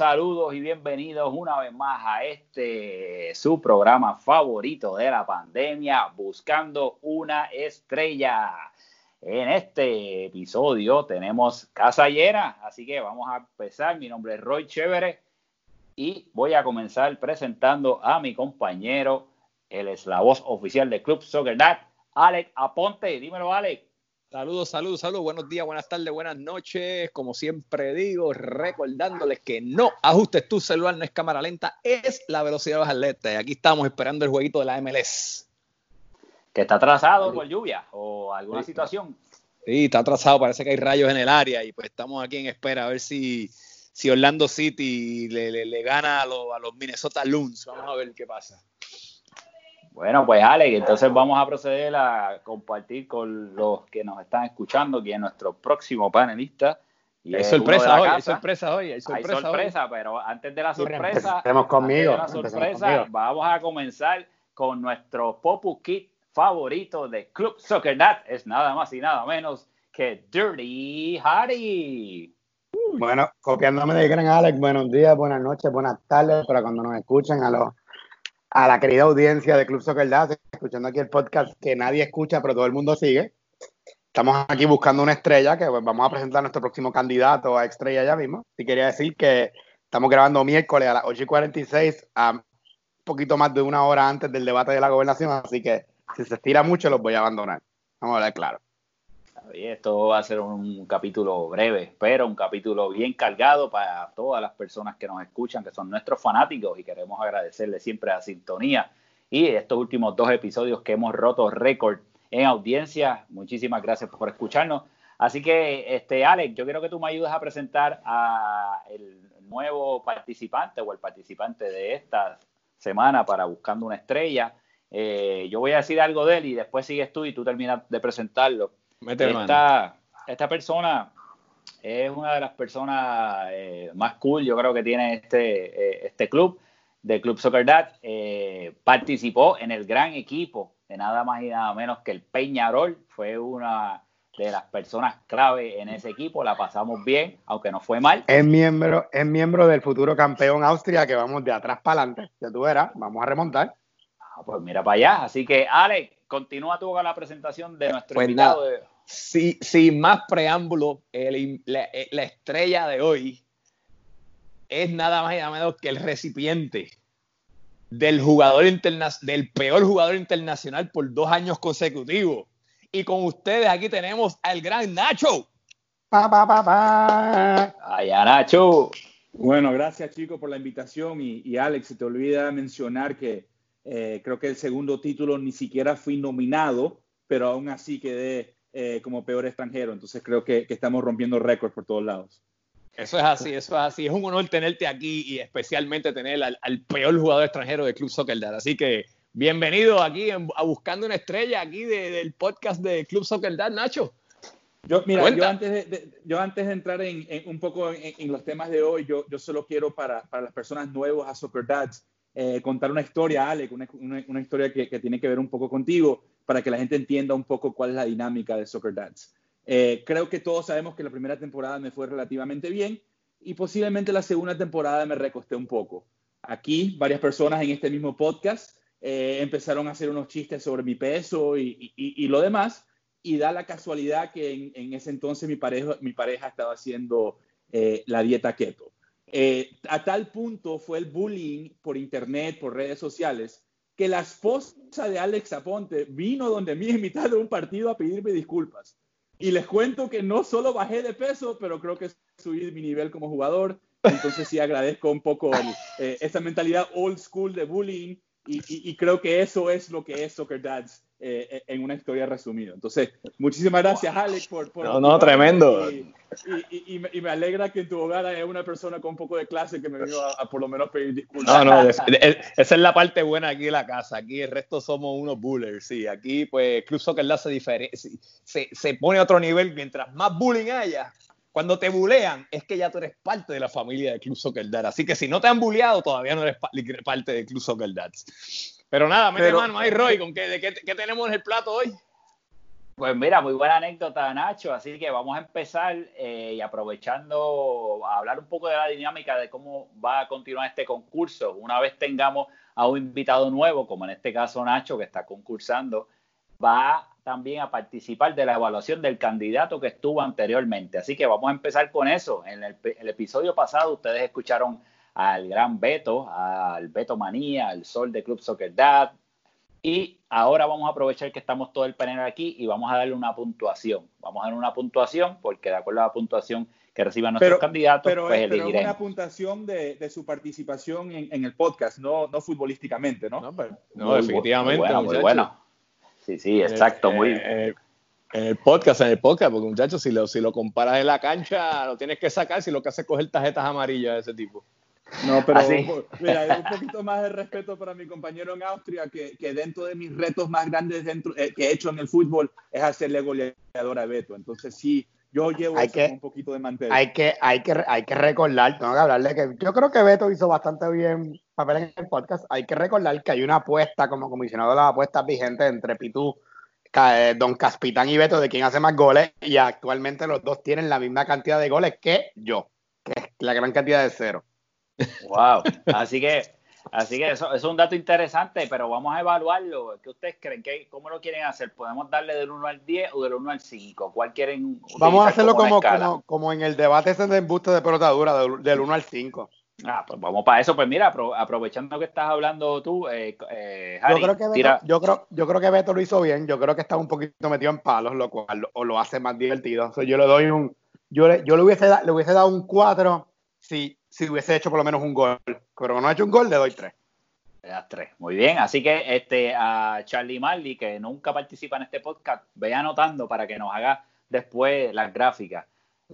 saludos y bienvenidos una vez más a este su programa favorito de la pandemia, Buscando una estrella. En este episodio tenemos casa llena, así que vamos a empezar. Mi nombre es Roy Chévere y voy a comenzar presentando a mi compañero, él es la voz oficial del Club Soccer Dad, Alex Aponte. Dímelo, Alex. Saludos, saludos, saludos. Buenos días, buenas tardes, buenas noches. Como siempre digo, recordándoles que no ajustes tu celular, no es cámara lenta, es la velocidad de los Y aquí estamos esperando el jueguito de la MLS. Que está atrasado por lluvia o alguna situación. Sí, está atrasado, parece que hay rayos en el área y pues estamos aquí en espera a ver si, si Orlando City le, gana a, a los Minnesota Loons. Vamos a ver qué pasa. Bueno, pues Alex, entonces vamos a proceder a compartir con los que nos están escuchando, que es nuestro próximo panelista. Y hay sorpresa hoy, hay sorpresa hoy, hay sorpresa, pero antes de la sorpresa, conmigo, sorpresa, vamos a comenzar con nuestro Popu Kit favorito de Club Soccer Dad, es nada más y nada menos que Dirty Hardy. Bueno, copiándome de gran Alex, buenos días, buenas noches, buenas tardes para cuando nos escuchen a los a la querida audiencia de Club Soccer Dad, escuchando aquí el podcast que nadie escucha, pero todo el mundo sigue. Estamos aquí buscando una estrella, que pues, vamos a presentar a nuestro próximo candidato a estrella ya mismo. Y quería decir que estamos grabando miércoles a las 8 y 46, a un poquito más de una hora antes del debate de la gobernación, así que si se estira mucho los voy a abandonar. Vamos a hablar claro. Esto va a ser un capítulo breve, pero un capítulo bien cargado para todas las personas que nos escuchan, que son nuestros fanáticos y queremos agradecerles siempre la sintonía y estos últimos dos episodios que hemos roto récord en audiencia. Muchísimas gracias por escucharnos. Así que, este, Alex, yo quiero que tú me ayudes a presentar a el nuevo participante o el participante de esta semana para Buscando una Estrella. Eh, yo voy a decir algo de él y después sigues tú y tú terminas de presentarlo esta, esta, persona es una de las personas eh, más cool, yo creo que tiene este, eh, este club, de Club Soccer Dad. Eh, participó en el gran equipo de nada más y nada menos que el Peñarol. Fue una de las personas clave en ese equipo. La pasamos bien, aunque no fue mal. Es miembro, es miembro del futuro campeón Austria, que vamos de atrás para adelante. Ya tú verás, vamos a remontar. Ah, pues mira para allá. Así que, Alex, continúa tú con la presentación de nuestro pues invitado. De sin más preámbulo, la, estrella de hoy es nada más y nada menos que el recipiente del jugador del peor jugador internacional por dos años consecutivos. Y con ustedes aquí tenemos al gran Nacho. Pa, pa, pa, pa. Allá, Nacho. Bueno, gracias chicos por la invitación y, Alex, se te olvida mencionar que eh, creo que el segundo título ni siquiera fui nominado, pero aún así quedé eh, como peor extranjero. Entonces creo que, estamos rompiendo récords por todos lados. Eso es así, eso es así. Es un honor tenerte aquí y especialmente tener al, peor jugador extranjero de Club Soccer Dad. Así que bienvenido aquí a Buscando una Estrella aquí del podcast de Club Soccer Dad, Nacho. Yo, mira, yo antes, de, yo antes de entrar en, un poco en, los temas de hoy, yo, yo solo quiero para, para las personas nuevas a Soccer Dads eh, contar una historia, Alec, una, una, historia que, que, tiene que ver un poco contigo para que la gente entienda un poco cuál es la dinámica de Soccer Dads. Eh, creo que todos sabemos que la primera temporada me fue relativamente bien y posiblemente la segunda temporada me recosté un poco. Aquí varias personas en este mismo podcast eh, empezaron a hacer unos chistes sobre mi peso y, y, lo demás y da la casualidad que en, ese entonces mi pareja, mi pareja estaba haciendo eh, la dieta keto. a tal punto fue el bullying por internet, por redes sociales, que la esposa de Alex Aponte vino donde mí en mitad un partido a pedirme disculpas. Y les cuento que no solo bajé de peso, pero creo que subí mi nivel como jugador. Entonces sí agradezco un poco eh, esa mentalidad old school de bullying y, creo que eso es lo que es Soccer Dads eh, eh, en una historia resumida. Entonces, muchísimas gracias, Alex, por... por no, no, tremendo. Y, y, me alegra que en tu hogar haya una persona con un poco de clase que me vino a, por lo menos pedir disculpas. No, no, esa es la parte buena aquí de la casa. Aquí el resto somos unos bullers, sí. Aquí, pues, Club Soccer Dads se, se, se pone a otro nivel. Mientras más bullying haya, cuando te bulean, es que ya tú eres parte de la familia de Club Soccer Dads. Así que si no te han buleado, todavía no eres parte de Club Soccer Dads. Pero nada, mete mano ahí, Roy, ¿con qué, qué, tenemos en el plato hoy? Pues mira, muy buena anécdota, Nacho. Así que vamos a empezar eh, y aprovechando a hablar un poco de la dinámica de cómo va a continuar este concurso. Una vez tengamos a un invitado nuevo, como en este caso Nacho, que está concursando, va también a participar de la evaluación del candidato que estuvo anteriormente. Así que vamos a empezar con eso. En el, episodio pasado ustedes escucharon al gran Beto, al Beto Manía, al Sol de Club Soccer Dad. Y ahora vamos a aprovechar que estamos todo el panel aquí y vamos a darle una puntuación. Vamos a darle una puntuación porque de acuerdo a la puntuación que reciban nuestros candidatos, pero, pues pero es una puntuación de, su participación en, el podcast, no, no futbolísticamente, ¿no? No, definitivamente. muy bueno. Sí, sí, exacto, muy En el podcast, en el podcast, porque muchachos, si lo, si lo comparas en la cancha, lo tienes que sacar si lo que hace es coger tarjetas amarillas de ese tipo. No, pero mira, un poquito más de respeto para mi compañero en Austria, que, que dentro de mis retos más grandes dentro, eh, que he hecho en el fútbol es hacerle goleador a Beto. Entonces sí, yo llevo un poquito de mantel. Hay que, hay que, hay que recordar, tengo que hablarle que yo creo que Beto hizo bastante bien papel en el podcast. Hay que recordar que hay una apuesta como comisionado de las apuestas vigentes entre Pitú, eh, Don Caspitán y Beto de quién hace más goles y actualmente los dos tienen la misma cantidad de goles que yo, que es la gran cantidad de cero. Wow, así que Así que eso, es un dato interesante, pero vamos a evaluarlo. ¿Qué ustedes creen? ¿Qué, ¿Cómo lo quieren hacer? ¿Podemos darle del 1 al 10 o del 1 al 5? ¿Cuál quieren Vamos a hacerlo como, como, como, en el debate ese de embuste de pelotadura, del, 1 al 5. Ah, pues vamos para eso. Pues mira, aprovechando que estás hablando tú, eh, eh yo, creo que Beto, yo, creo, yo creo que Beto lo hizo bien. Yo creo que está un poquito metido en palos, lo cual o lo hace más divertido. yo le doy un. Yo le, yo le, hubiese, le hubiese dado un 4 si si hubiese hecho por lo menos un gol. Pero no ha hecho un gol, le doy tres. Le das tres. Muy bien. Así que este, a Charlie Marley, que nunca participa en este podcast, ve anotando para que nos haga después las gráficas.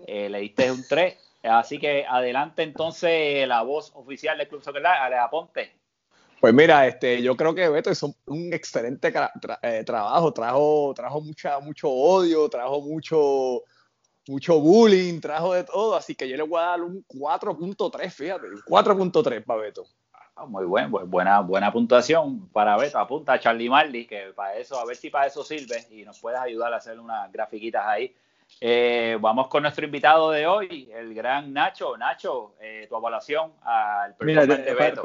Eh, le diste un 3. Así que adelante entonces la voz oficial del Club Soccer Ale Aponte. Pues mira, este, yo creo que Beto hizo un excelente eh, trabajo, trajo, trajo mucha, mucho odio, trajo mucho, mucho bullying, trajo de todo, así que yo le voy a dar un 4.3, fíjate, 4.3 para Beto. Ah, muy bueno, pues buena, buena puntuación para Beto. Apunta a Charlie Marley, que para eso, a ver si para eso sirve y nos puedes ayudar a hacer unas grafiquitas ahí. Eh, vamos con nuestro invitado de hoy, el gran Nacho. Nacho, eh, tu evaluación al personaje de Beto.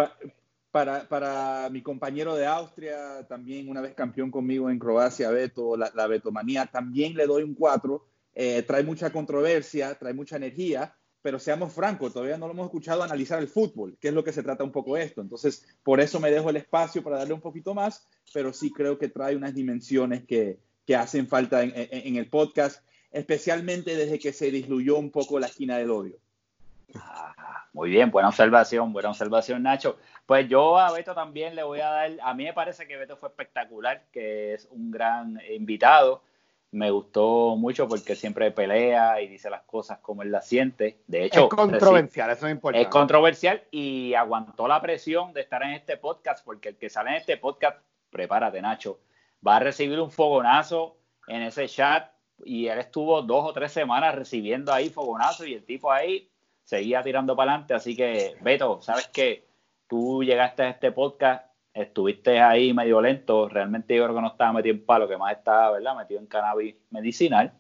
Para, para, mi compañero de Austria, también una vez campeón conmigo en Croacia, Beto, la, la Betomanía, también le doy un 4 eh, trae mucha controversia, trae mucha energía, pero seamos francos, todavía no lo hemos escuchado analizar el fútbol, que es lo que se trata un poco esto. Entonces, por eso me dejo el espacio para darle un poquito más, pero sí creo que trae unas dimensiones que, que hacen falta en, el podcast, especialmente desde que se disluyó un poco la esquina del odio. Ah, muy bien, buena observación, buena observación, Nacho. Pues yo a Beto también le voy a dar, a mí me parece que Beto fue espectacular, que es un gran invitado me gustó mucho porque siempre pelea y dice las cosas como él las siente. De hecho, es controversial, eso es importante. Es controversial y aguantó la presión de estar en este podcast porque el que sale en este podcast, prepárate Nacho, va a recibir un fogonazo en ese chat y él estuvo dos o tres semanas recibiendo ahí fogonazo y el tipo ahí seguía tirando para adelante. Así que, Beto, ¿sabes qué? Tú llegaste a este podcast estuviste ahí medio lento, realmente yo creo que no estaba metido en palo, que más estaba, ¿verdad? Metido en cannabis medicinal.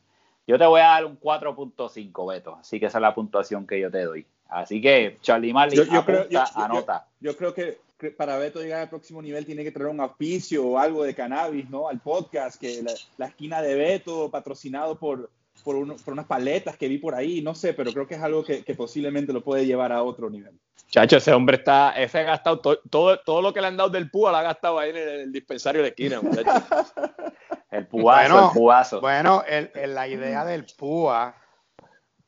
Yo te voy a dar un 4.5, Beto, así que esa es la puntuación que yo te doy. Así que, Charlie Marley, yo, creo, anota. Yo, creo que para Beto llegar al próximo nivel tiene que traer un auspicio o algo de cannabis, ¿no? Al podcast, que la esquina de Beto, patrocinado por, por, unas paletas que vi por ahí, no sé, pero creo que es algo que, posiblemente lo puede llevar a otro nivel. Chacho, ese hombre está, ese ha gastado todo, todo lo que le han dado del púa, lo ha gastado ahí en el, dispensario de esquina, el púazo, bueno, el púazo. Bueno, la idea del púa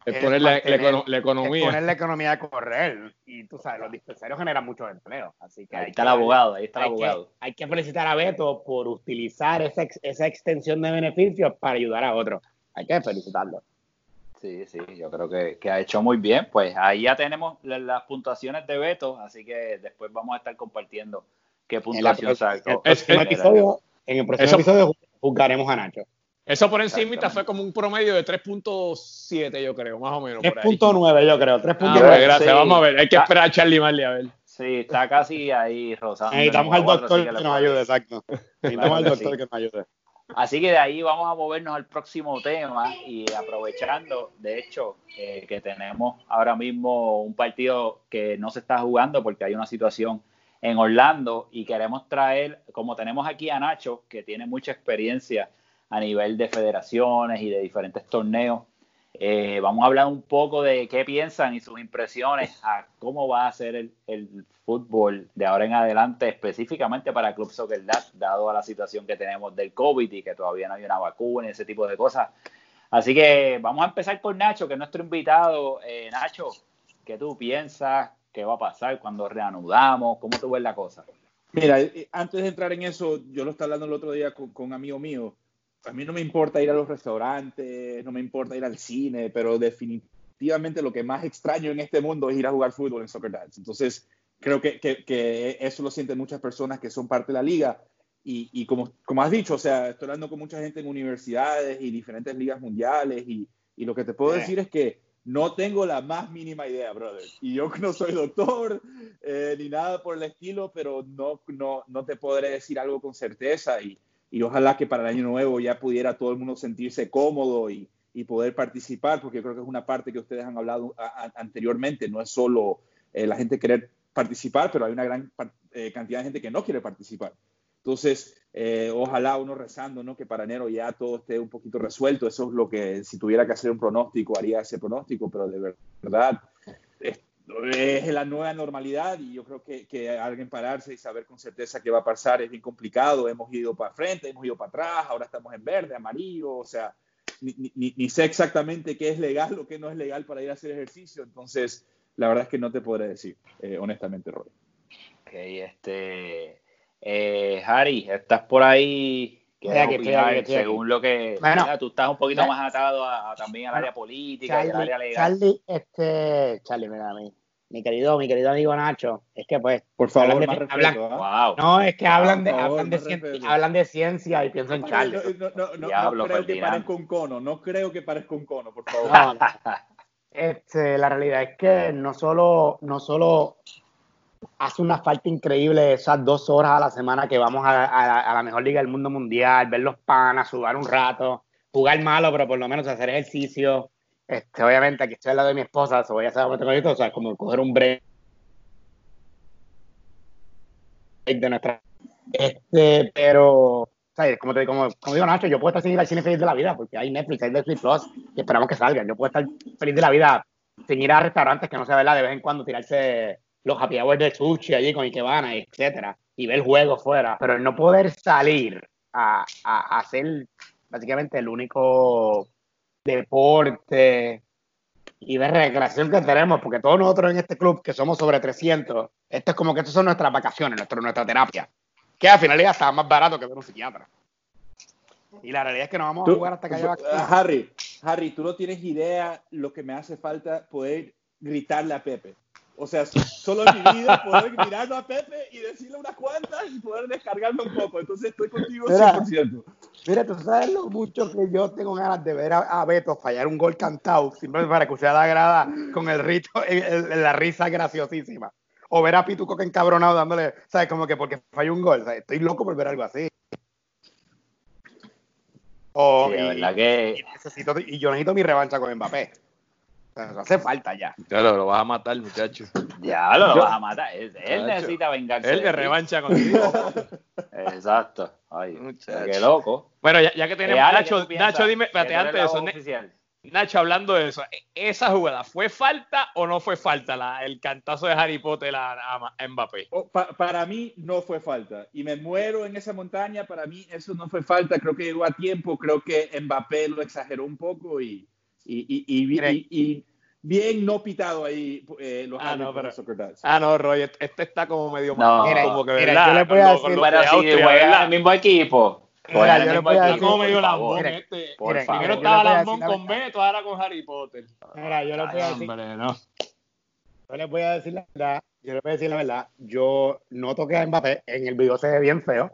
es, poner la, economía. Es poner la economía a correr. Y tú sabes, los dispensarios generan muchos empleos. Así que ahí está el abogado, ahí está el abogado. hay que felicitar a Beto por utilizar esa, esa extensión de beneficios para ayudar a otros hay que felicitarlo. Sí, sí, yo creo que, ha hecho muy bien. Pues ahí ya tenemos las puntuaciones de Beto, así que después vamos a estar compartiendo qué puntuación sacó. En, el próximo episodio juzgaremos a Nacho. Eso por encima fue como un promedio de 3.7, yo creo, más o menos. 3.9, yo creo. 3.9. Ah, gracias, vamos a ver. Hay que esperar a Charlie Marley a ver. Sí, está casi ahí, Rosa. Necesitamos al doctor que, nos ayude, exacto. Necesitamos al doctor que nos ayude. Así que de ahí vamos a movernos al próximo tema y aprovechando, de hecho, eh, que tenemos ahora mismo un partido que no se está jugando porque hay una situación en Orlando y queremos traer, como tenemos aquí a Nacho, que tiene mucha experiencia a nivel de federaciones y de diferentes torneos, eh, vamos a hablar un poco de qué piensan y sus impresiones a cómo va a ser el, fútbol de ahora en adelante, específicamente para Club Soccer dado a la situación que tenemos del COVID y que todavía no hay una vacuna y ese tipo de cosas. Así que vamos a empezar con Nacho, que es nuestro invitado. Eh, Nacho, ¿qué tú piensas? ¿Qué va a pasar cuando reanudamos? ¿Cómo tú ves la cosa? Mira, eh, antes de entrar en eso, yo lo estaba hablando el otro día con un amigo mío a mí no me importa ir a los restaurantes, no me importa ir al cine, pero definitivamente lo que más extraño en este mundo es ir a jugar fútbol en Soccer Dads. Entonces, creo que, que, eso lo sienten muchas personas que son parte de la liga. Y, y, como, como has dicho, o sea, estoy hablando con mucha gente en universidades y diferentes ligas mundiales y, y lo que te puedo eh. decir es que no tengo la más mínima idea, brother. Y yo no soy doctor eh, ni nada por el estilo, pero no, no, no te podré decir algo con certeza. Y, y ojalá que para el año nuevo ya pudiera todo el mundo sentirse cómodo y, y poder participar, porque creo que es una parte que ustedes han hablado anteriormente, no es solo eh, la gente querer participar, pero hay una gran eh, cantidad de gente que no quiere participar. Entonces, eh, ojalá uno rezando, ¿no? Que para enero ya todo esté un poquito resuelto. Eso es lo que, si tuviera que hacer un pronóstico, haría ese pronóstico, pero de verdad, es la nueva normalidad y yo creo que, que, alguien pararse y saber con certeza qué va a pasar es bien complicado. Hemos ido para frente, hemos ido para atrás, ahora estamos en verde, amarillo, o sea, ni, ni, sé exactamente qué es legal o qué no es legal para ir a hacer ejercicio. Entonces, la verdad es que no te podré decir, eh, honestamente, Roy. Ok, este. Eh, Harry, estás por ahí. Según lo que bueno, tú estás un poquito más atado a, también al área política, al área legal. Charlie, este, Charlie, mira a mí mi querido, mi querido amigo Nacho, es que pues. Por favor, ¿ah? No, es que hablan, de, hablan, de ciencia, hablan de ciencia y pienso en Charlie. No, no, no, no creo que parezca un cono, no creo que parezca un cono, por favor. este, la realidad es que no solo, no solo hace una falta increíble esas dos horas a la semana que vamos a, a, la mejor liga del mundo mundial, ver los panas, jugar un rato, jugar malo, pero por lo menos hacer ejercicio este, obviamente, aquí estoy al lado de mi esposa, eso voy a hacer o sea, como coger un break de nuestra. Este, pero, ¿sabes? Como, te, como, como digo Nacho, yo puedo estar sin ir al cine feliz de la vida, porque hay Netflix, hay Netflix Plus, y esperamos que salgan. Yo puedo estar feliz de la vida sin ir a restaurantes que no sea verdad, de vez en cuando tirarse los happy hours de sushi allí con Ikebana, etcétera, y ver juegos fuera, pero el no poder salir a, a, a hacer básicamente el único deporte y de recreación que tenemos, porque todos nosotros en este club, que somos sobre 300, esto es como que estas son nuestras vacaciones, nuestra, nuestra terapia, que al final ya está más barato que ver un psiquiatra. Y la realidad es que no vamos a jugar hasta que haya Harry, Harry, tú no tienes idea lo que me hace falta poder gritarle a Pepe. O sea, solo en mi vida poder mirarlo a Pepe y decirle unas cuantas y poder descargarme un poco. Entonces estoy contigo 100%. Mira, tú sabes lo mucho que yo tengo ganas de ver a, Beto fallar un gol cantado, simplemente para que usted la grada con el rito, la risa graciosísima. O ver a Pituco que encabronado dándole, ¿sabes? Como que porque falló un gol. Estoy loco por ver algo así. O, y, que... necesito, y yo necesito mi revancha con Mbappé hace falta ya. Claro, lo vas a matar, muchacho. Ya lo, vas a matar. Él, necesita vengarse. Él de revancha contigo. Exacto. Ay, qué loco. Bueno, ya, que tenemos. Eh, Nacho, Nacho, dime, espérate, antes de eso. Nacho, hablando de eso, ¿esa jugada fue falta o no fue falta la, el cantazo de Harry Potter a, Mbappé? Oh, para mí no fue falta. Y me muero en esa montaña, para mí eso no fue falta. Creo que llegó a tiempo, creo que Mbappé lo exageró un poco y, y, y, bien no pitado ahí eh, los ah, no, pero, Ah, no, Roy, este está como medio no, como que verdad. yo le voy a decir, pero si juega el mismo equipo. Mira, yo le voy a decir, como medio lambón este. Primero estaba Lambón con Beto, ahora con Harry Potter. Mira, yo le voy a decir. no. Yo les voy a decir la verdad, yo les voy a decir la verdad, yo no toqué a Mbappé, en el video se ve bien feo.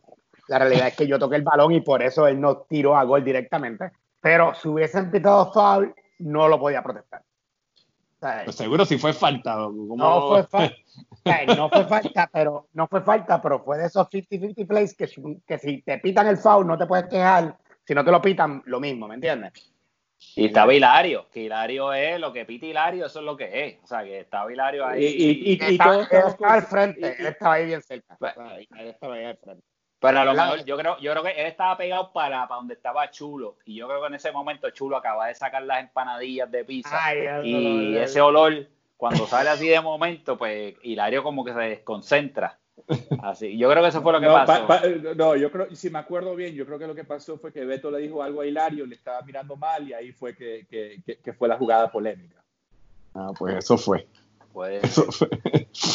La realidad es que yo toqué el balón y por eso él no tiró a gol directamente. Pero si hubiesen pitado foul, no lo podía protestar. Pues seguro si fue falta. No fue falta. no fue falta, pero no fue falta, pero fue de esos 50-50 plays que, que si te pitan el foul no te puedes quejar Si no te lo pitan, lo mismo, ¿me entiendes? Y estaba Hilario, que Hilario es lo que pita Hilario, eso es lo que es. O sea, que estaba Hilario ahí. Y, y, estaba, al frente, él estaba ahí bien cerca. Pues, él estaba ahí al frente. Pero a lo mejor yo creo, yo creo que él estaba pegado para, para donde estaba Chulo. Y yo creo que en ese momento Chulo acaba de sacar las empanadillas de pizza. y ese olor, cuando sale así de momento, pues Hilario como que se desconcentra. Así, yo creo que eso fue lo que pasó. no, yo creo, si me acuerdo bien, yo creo que lo que pasó fue que Beto le dijo algo a Hilario, le estaba mirando mal y ahí fue que, que, que, fue la jugada polémica. Ah, pues eso fue. Puede ser.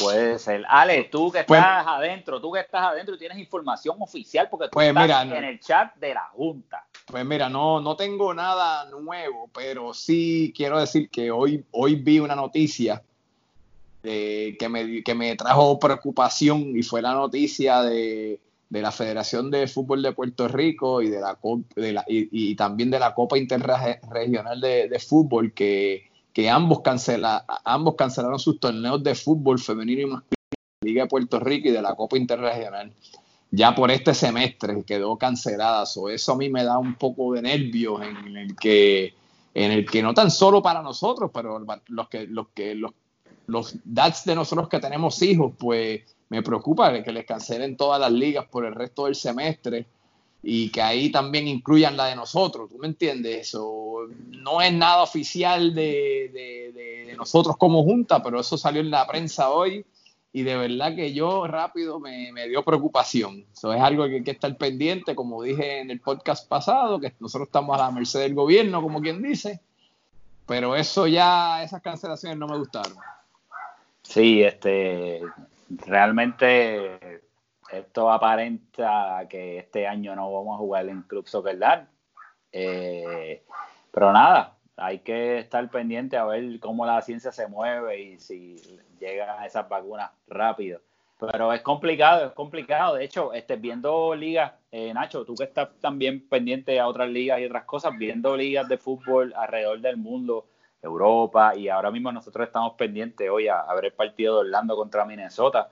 Puede ser. Ale, tú que pues estás adentro, tú que estás adentro y tienes información oficial porque tú pues estás en el chat de la Junta. Pues mira, no, no tengo nada nuevo, pero sí quiero decir que hoy, hoy vi una noticia que, me, que me trajo preocupación y fue la noticia de, la Federación de Fútbol de Puerto Rico y, de la, de la y, también de la Copa Interregional de, de Fútbol que, que ambos, cancela, ambos cancelaron sus torneos de fútbol femenino y masculino de la Liga de Puerto Rico y de la Copa Interregional. Ya por este semestre quedó cancelada. eso a mí me da un poco de nervios en el que en el que no tan solo para nosotros, pero los que, los que, los los dads de nosotros que tenemos hijos, pues me preocupa que les cancelen todas las ligas por el resto del semestre y que ahí también incluyan la de nosotros, ¿tú me entiendes? Eso no es nada oficial de, de, nosotros como junta, pero eso salió en la prensa hoy y de verdad que yo rápido me, me dio preocupación. Eso es algo que hay que estar pendiente, como dije en el podcast pasado, que nosotros estamos a la merced del gobierno, como quien dice, pero eso ya, esas cancelaciones no me gustaron. Sí, este, realmente esto aparenta que este año no vamos a jugar en Club Soccer eh, pero nada, hay que estar pendiente a ver cómo la ciencia se mueve y si llegan esas vacunas rápido. Pero es complicado, es complicado. De hecho, este, viendo ligas, eh, Nacho, tú que estás también pendiente a otras ligas y otras cosas, viendo ligas de fútbol alrededor del mundo, Europa y ahora mismo nosotros estamos pendientes hoy a, ver el partido de Orlando contra Minnesota.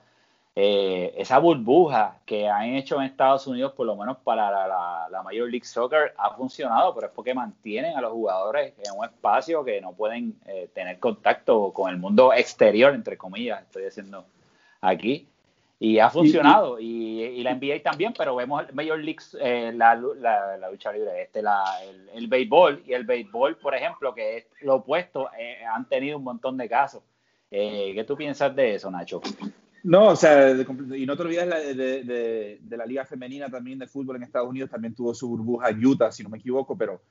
Eh, esa burbuja que han hecho en Estados Unidos, por lo menos para la, Major League Soccer, ha funcionado, pero es porque mantienen a los jugadores en un espacio que no pueden eh, tener contacto con el mundo exterior, entre comillas, estoy diciendo aquí. Y ha funcionado. Y, la NBA también, pero vemos el Major League, eh, la, lucha libre, este, el, béisbol. Y el béisbol, por ejemplo, que es lo opuesto, eh, han tenido un montón de casos. Eh, ¿Qué tú piensas de eso, Nacho? No, o sea, y no te olvides de, de, la liga femenina también de fútbol en Estados Unidos, también tuvo su burbuja Utah, si no me equivoco, pero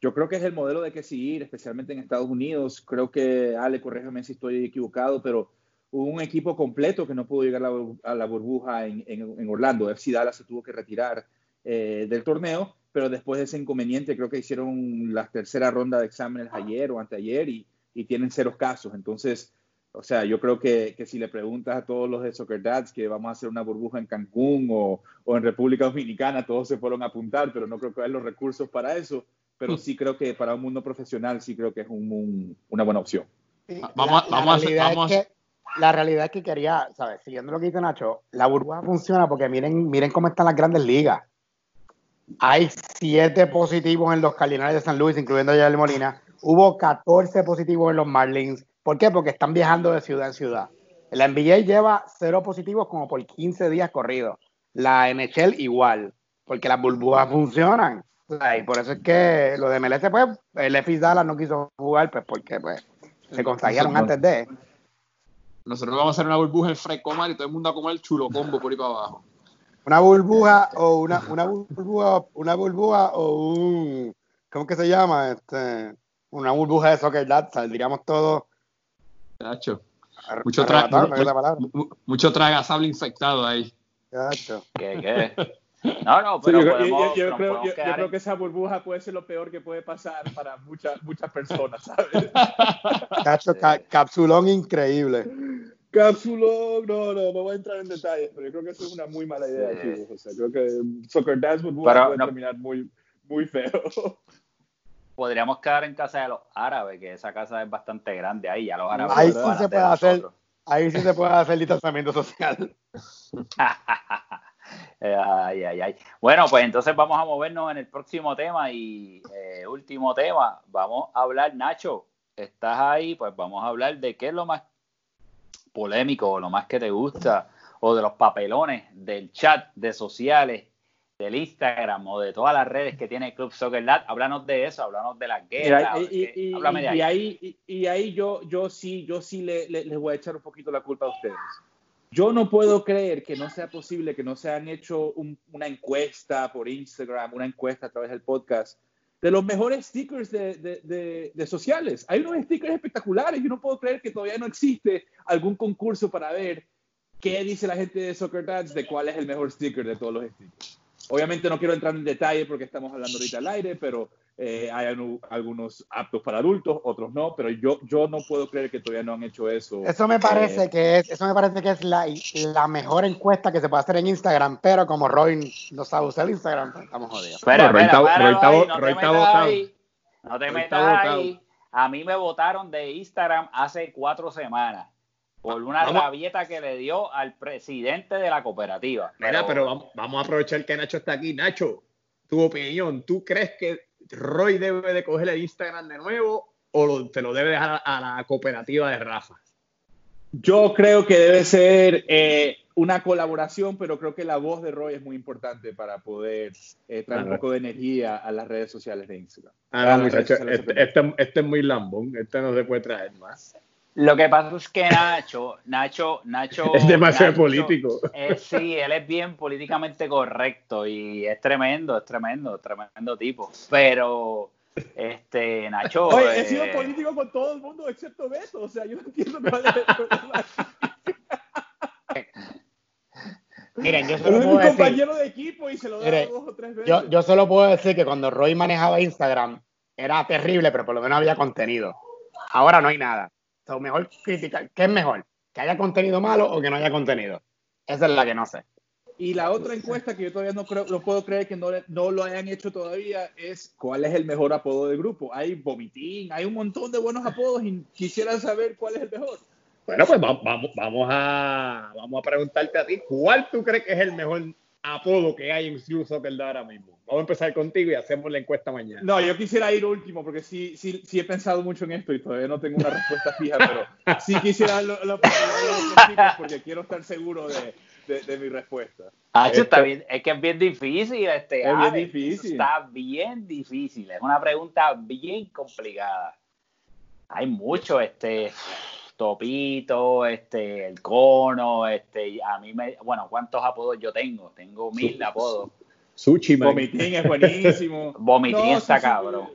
yo creo que es el modelo de que seguir, especialmente en Estados Unidos. Creo que, Ale, corrígeme si estoy equivocado, pero hubo un equipo completo que no pudo llegar a la, burbuja en, en, Orlando. FC Dallas se tuvo que retirar eh, del torneo, pero después de ese inconveniente creo que hicieron la tercera ronda de exámenes ayer o anteayer y, y tienen ceros casos. Entonces, o sea, yo creo que, que, si le preguntas a todos los de Soccer Dads que vamos a hacer una burbuja en Cancún o, o, en República Dominicana, todos se fueron a apuntar, pero no creo que haya los recursos para eso. Pero sí creo que para un mundo profesional sí creo que es un, una buena opción. vamos, vamos, vamos, la realidad es que quería, ¿sabes? Siguiendo lo que dice Nacho, la burbuja funciona porque miren, miren cómo están las grandes ligas. Hay siete positivos en los Cardinales de San Luis, incluyendo a Yael Molina. Hubo 14 positivos en los Marlins. ¿Por qué? Porque están viajando de ciudad en ciudad. La NBA lleva cero positivos como por 15 días corridos. La NHL igual, porque las burbujas funcionan. Y por eso es que lo de MLS, pues, el FIS Dallas no quiso jugar, pues, porque pues, se contagiaron antes de. Nosotros vamos a hacer una burbuja en Frecomar y todo el mundo a comer chulo combo por ahí para abajo. Una burbuja o una, una burbuja, una burbuja o un ¿cómo que se llama? Este, una burbuja de soccer dad, saldríamos todos. Chacho. Mucho, tra mucho tragasable infectado ahí. Chacho. ¿Qué, qué? No, no, pero yo, creo, que esa burbuja puede ser lo peor que puede pasar para muchas muchas personas, ¿sabes? Cacho, capsulón increíble. Capsulón, no, no, no voy a entrar en detalles, pero yo creo que eso es una muy mala idea, chicos. O sea, creo que Soccer Dance burbuja puede terminar muy, muy feo. Podríamos quedar en casa de los árabes, que esa casa es bastante grande ahí, ya los árabes. Ahí sí se puede hacer, ahí sí se puede hacer distanciamiento social. Eh, ay, ay, ay. Bueno, pues entonces vamos a movernos en el próximo tema y eh, último tema. Vamos a hablar, Nacho, estás ahí, pues vamos a hablar de qué es lo más polémico o lo más que te gusta o de los papelones del chat de sociales del Instagram o de todas las redes que tiene Club Soccer Lat, háblanos de eso, háblanos de las guerras. Y, ahí. y, ahí, yo, yo sí, yo sí le, les voy a echar un poquito la culpa a ustedes. Yo no puedo creer que no sea posible que no se han hecho una encuesta por Instagram, una encuesta a través del podcast de los mejores stickers de, de, sociales. Hay unos stickers espectaculares. Yo no puedo creer que todavía no existe algún concurso para ver qué dice la gente de Soccer Dads de cuál es el mejor sticker de todos los stickers. Obviamente no quiero entrar en detalle porque estamos hablando ahorita al aire, pero eh, hay algunos aptos para adultos, otros no, pero yo, yo no puedo creer que todavía no han hecho eso. Eso me parece eh, que es, eso me parece que es la, la, mejor encuesta que se puede hacer en Instagram, pero como Roy no sabe usar Instagram, pues, estamos jodidos. Espera, Roy está votado. No te metas ahí. A mí me votaron de Instagram hace cuatro semanas por una rabieta que le dio al presidente de la cooperativa. Mira, pero, vamos, vamos, a aprovechar que Nacho está aquí. Nacho, tu opinión, ¿tú crees que Roy debe de coger el Instagram de nuevo o te lo debe dejar a la cooperativa de Rafa? Yo creo que debe ser eh, una colaboración, pero creo que la voz de Roy es muy importante para poder eh, traer un poco de energía a las redes sociales de Instagram. Ah, no, muchachos, este, este, este, es muy lambón, este no se puede traer más. Lo que pasa es que Nacho, Nacho, Nacho. Es demasiado político. sí, él es bien políticamente correcto y es tremendo, es tremendo, tremendo tipo. Pero, este, Nacho. Oye, he sido eh, político con todo el mundo excepto Beto, o sea, yo no entiendo cuál es el problema. Miren, yo solo puedo decir, compañero de equipo y se lo da dos o tres veces. Yo, yo solo puedo decir que cuando Roy manejaba Instagram era terrible, pero por lo menos había contenido. Ahora no hay nada mejor criticar. ¿Qué es mejor? ¿Que haya contenido malo o que no haya contenido? Esa es la que no sé. Y la otra encuesta que yo todavía no, creo, no puedo creer que no, no, lo hayan hecho todavía es cuál es el mejor apodo del grupo. Hay vomitín, hay un montón de buenos apodos y quisiera saber cuál es el mejor. Bueno, pues vamos, vamos, a, vamos a preguntarte a ti, ¿cuál tú crees que es el mejor apodo que hay en Club Soccer ahora mismo. Vamos a empezar contigo y hacemos la encuesta mañana. No, yo quisiera ir último porque sí, sí, sí he pensado mucho en esto y todavía no tengo una respuesta fija, pero sí quisiera lo, lo, porque quiero estar seguro de, de, mi respuesta. Ah, está bien, es que es bien difícil este. Es bien difícil. Está bien difícil, es una pregunta bien complicada. Hay mucho, este Topito, este, el cono, este, a mí me, bueno, ¿cuántos apodos yo tengo? Tengo mil apodos. Sushi, Vomitín es buenísimo. Vomitín está cabrón.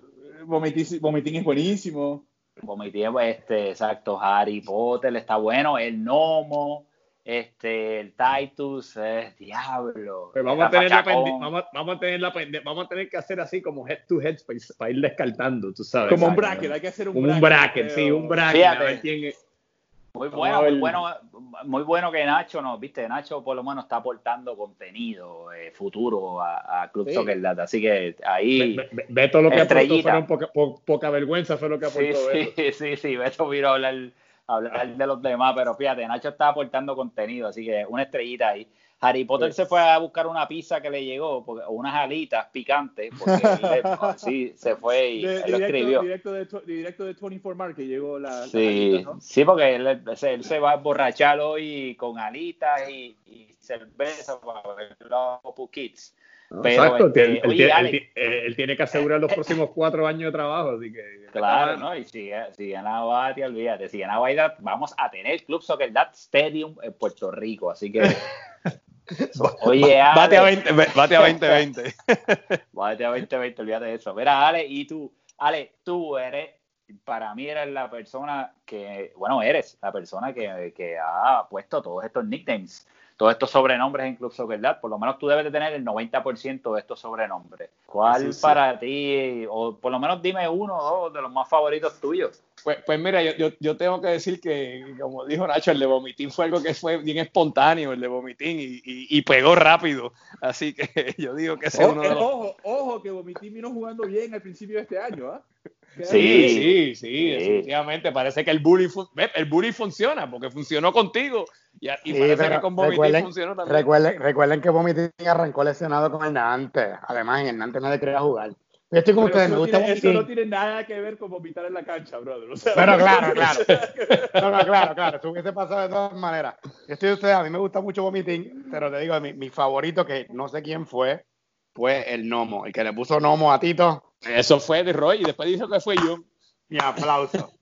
Vomitín, vomitín, es buenísimo. Vomitín, este, exacto, Harry Potter está bueno, el Nomo, este, el Titus, es diablo. Pues vamos, a tener la vamos, vamos, a tener la vamos a tener que hacer así como head to head para, ir descartando, tú sabes. Como un bracket, hay que hacer un, un bracket. sí, un bracket. Fíjate. Muy bueno, muy bueno, muy bueno que Nacho nos, viste, Nacho por lo menos está aportando contenido eh, futuro a, Club Soccer Data, así que ahí ve, todo lo que aportó, fueron poca, poca, vergüenza fue lo que aportó. Sí, sí, sí, sí, Beto vino a hablar, a hablar de los demás, pero fíjate, Nacho está aportando contenido, así que una estrellita ahí. Harry Potter se fue a buscar una pizza que le llegó, o unas alitas picantes, porque sí, se fue y lo escribió. Directo de, directo de 24 Mar que llegó la. Sí, sí porque él, se va a borrachar hoy con alitas y, y cerveza para ver los Kids. Exacto, este, él, tiene que asegurar los próximos cuatro años de trabajo, así que... Claro, ¿no? Y si, si gana Bati, olvídate, si gana Bati, vamos a tener Club Soccer That Stadium en Puerto Rico, así que Oye, Ale. Bate a 20, bate a 2020. bate a 2020, olvídate de eso. Mira, Ale, y tú, Ale, tú eres, para mí eres la persona que, bueno, eres la persona que, que ha puesto todos estos nicknames todos estos sobrenombres en Club Soccer por lo menos tú debes de tener el 90% de estos sobrenombres. ¿Cuál para ti, o por lo menos dime uno o dos de los más favoritos tuyos? Pues, pues mira, yo, yo, tengo que decir que, como dijo Nacho, el de Vomitín fue algo que fue bien espontáneo, el de Vomitín, y, y, pegó rápido. Así que yo digo que ese es uno de los... Ojo, ojo, que Vomitín vino jugando bien al principio de este año, ¿ah? Sí, sí, sí, definitivamente. Parece que el bullying, el bullying funciona porque funcionó contigo y, parece que con Vomiting funcionó también. Recuerden, recuerden que Vomiting arrancó lesionado con el Nantes. Además, en el Nantes nadie quería jugar. Yo estoy con ustedes, me gusta Eso no tiene nada que ver con vomitar en la cancha, brother. pero claro, claro. No, no, claro, claro. Eso hubiese pasado de todas maneras. Yo estoy ustedes, a mí me gusta mucho Vomiting, pero te digo, mi, mi favorito, que no sé quién fue, fue el Nomo. El que le puso Nomo a Tito. Eso fue de Roy y después dijo que fue yo. Mi aplauso.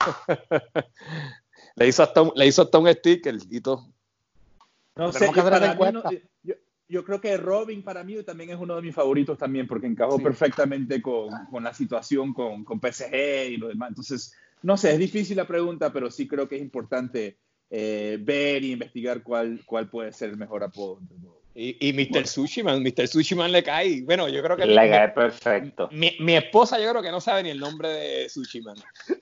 le, hizo hasta un, le hizo hasta un sticker y todo. No sé, para mí no, yo, yo, creo que Robin para mí también es uno de mis favoritos también porque encajó perfectamente con, con, la situación con, con, PSG y lo demás. Entonces, no sé, es difícil la pregunta, pero sí creo que es importante eh, ver e investigar cuál, cuál puede ser el mejor apodo. Y, y Mr. Sushiman, Mr. Sushiman le cae. Bueno, yo creo que. Le cae perfecto. Mi, mi, esposa, yo creo que no sabe ni el nombre de Sushiman.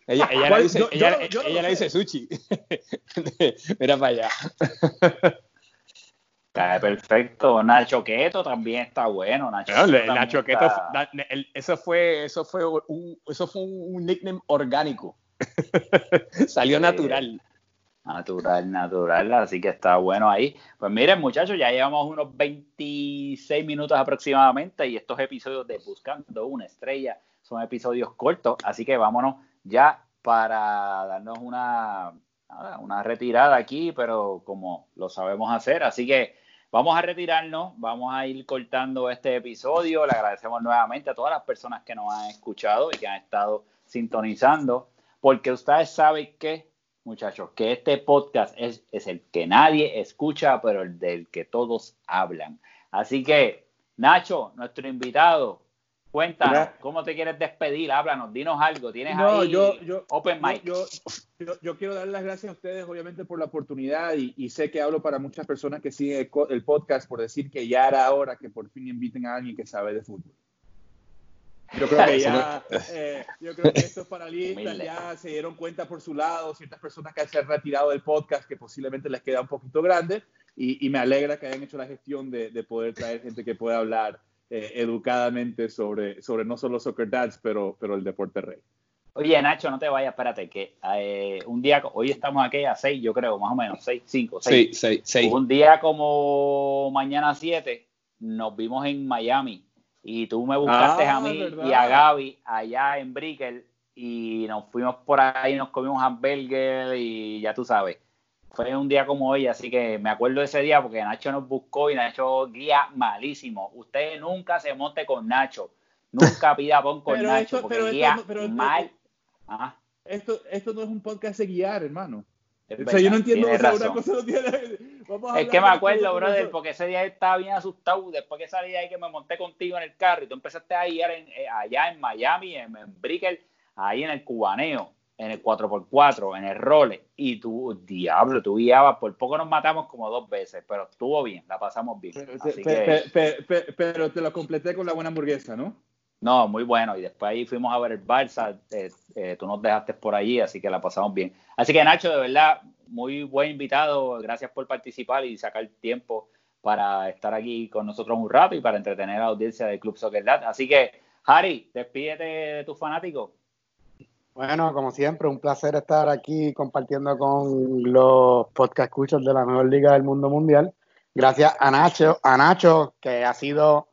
Ella, ella le dice, ella, ella le dice Sushi. Mira para allá. Cae perfecto. Nacho Queto también está bueno. Nacho, Nacho Queto, eso fue, eso fue un, eso fue un nickname orgánico. Salió natural. Natural, natural, así que está bueno ahí. Pues miren, muchachos, ya llevamos unos 26 minutos aproximadamente y estos episodios de Buscando una estrella son episodios cortos, así que vámonos ya para darnos una, una retirada aquí, pero como lo sabemos hacer, así que vamos a retirarnos, vamos a ir cortando este episodio. Le agradecemos nuevamente a todas las personas que nos han escuchado y que han estado sintonizando, porque ustedes saben que muchachos, que este podcast es, es, el que nadie escucha, pero el del que todos hablan. Así que, Nacho, nuestro invitado, cuéntanos, ¿cómo te quieres despedir? Háblanos, dinos algo, tienes ahí yo, yo, Open Mic. Yo, yo, quiero dar las gracias a ustedes, obviamente, por la oportunidad y, y sé que hablo para muchas personas que siguen el, el podcast por decir que ya era hora que por fin inviten a alguien que sabe de fútbol. Yo creo que ya, eh, yo creo que estos panelistas ya se dieron cuenta por su lado, ciertas personas que se han retirado del podcast, que posiblemente les queda un poquito grande, y, me alegra que hayan hecho la gestión de, poder traer gente que pueda hablar eh, educadamente sobre, sobre no solo Soccer Dads, pero, pero el deporte rey. Oye, Nacho, no te vayas, espérate, que eh, un día, hoy estamos aquí a 6, yo creo, más o menos, 6, 5, 6. 6, 6. Un día como mañana 7, nos vimos en Miami y tú me buscaste a ah, mí y a Gaby allá en Brickell y nos fuimos por ahí, nos comimos hamburger y ya tú sabes. Fue un día como hoy, así que me acuerdo de ese día porque Nacho nos buscó y Nacho guía malísimo. Usted nunca se monte con Nacho, nunca pida pon con Nacho porque guía mal. Esto, esto no es un podcast de guiar, hermano. O sea, yo no entiendo, o sea, una cosa no tiene es que me acuerdo, brother, porque ese día estaba bien asustado. Después que salí de ahí, que me monté contigo en el carro y tú empezaste a ir eh, allá en Miami, en, en Brickell, ahí en el cubaneo, en el 4x4, en el role. Y tú, diablo, tú guiabas. Por poco nos matamos como dos veces, pero estuvo bien, la pasamos bien. Pero, te lo completé con la buena hamburguesa, ¿no? No, muy bueno. Y después ahí fuimos a ver el Barça. Eh, eh, tú nos dejaste por allí, así que la pasamos bien. Así que Nacho, de verdad, muy buen invitado. Gracias por participar y sacar tiempo para estar aquí con nosotros un rato y para entretener a la audiencia del Club Soccer Así que, Harry, despídete de tus fanáticos. Bueno, como siempre, un placer estar aquí compartiendo con los podcast escuchos de la mejor liga del mundo mundial. Gracias a Nacho, a Nacho, que ha sido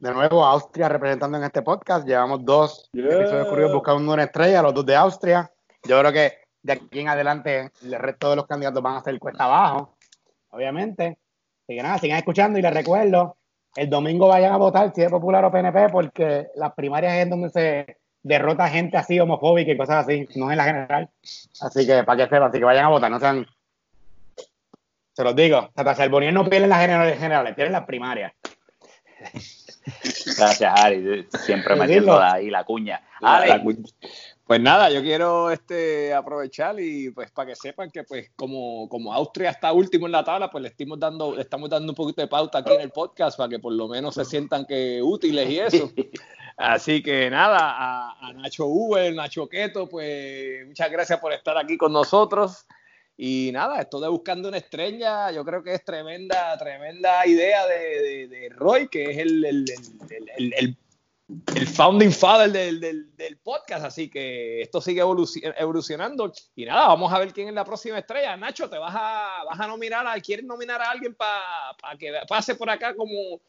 de nuevo Austria representando en este podcast. Llevamos dos episodios curiosos buscando una estrella, los dos de Austria. Yo creo que de aquí en adelante el resto de los candidatos van a ser cuesta abajo, obviamente. Así que nada, sigan escuchando y les recuerdo, el domingo vayan a votar si es popular o PNP porque las primarias es donde se derrota gente así homofóbica y cosas así, no en la general. Así que para que sepan, así que vayan a votar, no sean... Se los digo, hasta el Boniel no pierde en las generales, generales pierde en las primarias. Gracias, Ari. Siempre metiendo ahí la cuña. La cuña. Pues nada, yo quiero este, aprovechar y pues para que sepan que pues como, como Austria está último en la tabla, pues le estamos dando, le estamos dando un poquito de pauta aquí en el podcast para que por lo menos se sientan que útiles y eso. Así que nada, a, Nacho Uber, Nacho Queto, pues muchas gracias por estar aquí con nosotros. Y nada, esto de buscando una estrella, yo creo que es tremenda, tremenda idea de, Roy, que es el, el, el el founding father del, del, podcast, así que esto sigue evolucionando. Y nada, vamos a ver quién es la próxima estrella. Nacho, ¿te vas a, vas a nominar a, quieres nominar a alguien para que pase por acá como,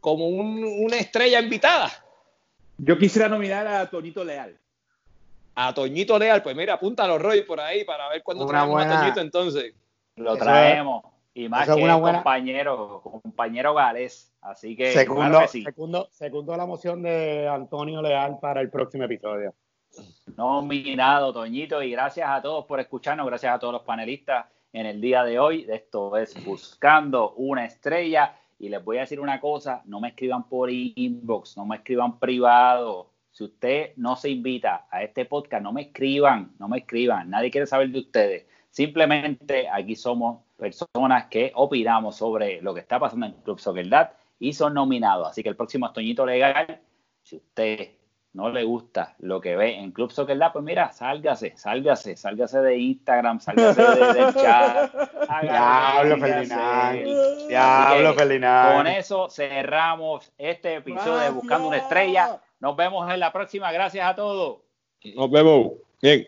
como una estrella invitada? Yo quisiera nominar a Toñito Leal. A Toñito Leal, pues mira, apúntalo, Roy, por ahí para ver cuándo traemos a Toñito entonces. Lo traemos. Y más que un compañero, compañero galés. Así que, segundo, segundo, segundo la moción de Antonio Leal para el próximo episodio. Nominado, Toñito, y gracias a todos por escucharnos, gracias a todos los panelistas en el día de hoy. Esto es Buscando una Estrella. Y les voy a decir una cosa, no me escriban por inbox, no me escriban privado. Si usted no se invita a este podcast, no me escriban, no me escriban. Nadie quiere saber de ustedes. Simplemente aquí somos personas que opinamos sobre lo que está pasando en Club Soccer y son nominados. Así que el próximo Estoñito Legal, si usted no le gusta lo que ve en Club Soccer pues mira, sálgase, sálgase, sálgase de Instagram, sálgase de, del chat. Diablo, Ferdinand. Diablo, Ferdinand. Con eso cerramos este episodio de Buscando una Estrella. Nos vemos en la próxima. Gracias a todos. Nos vemos. Bien.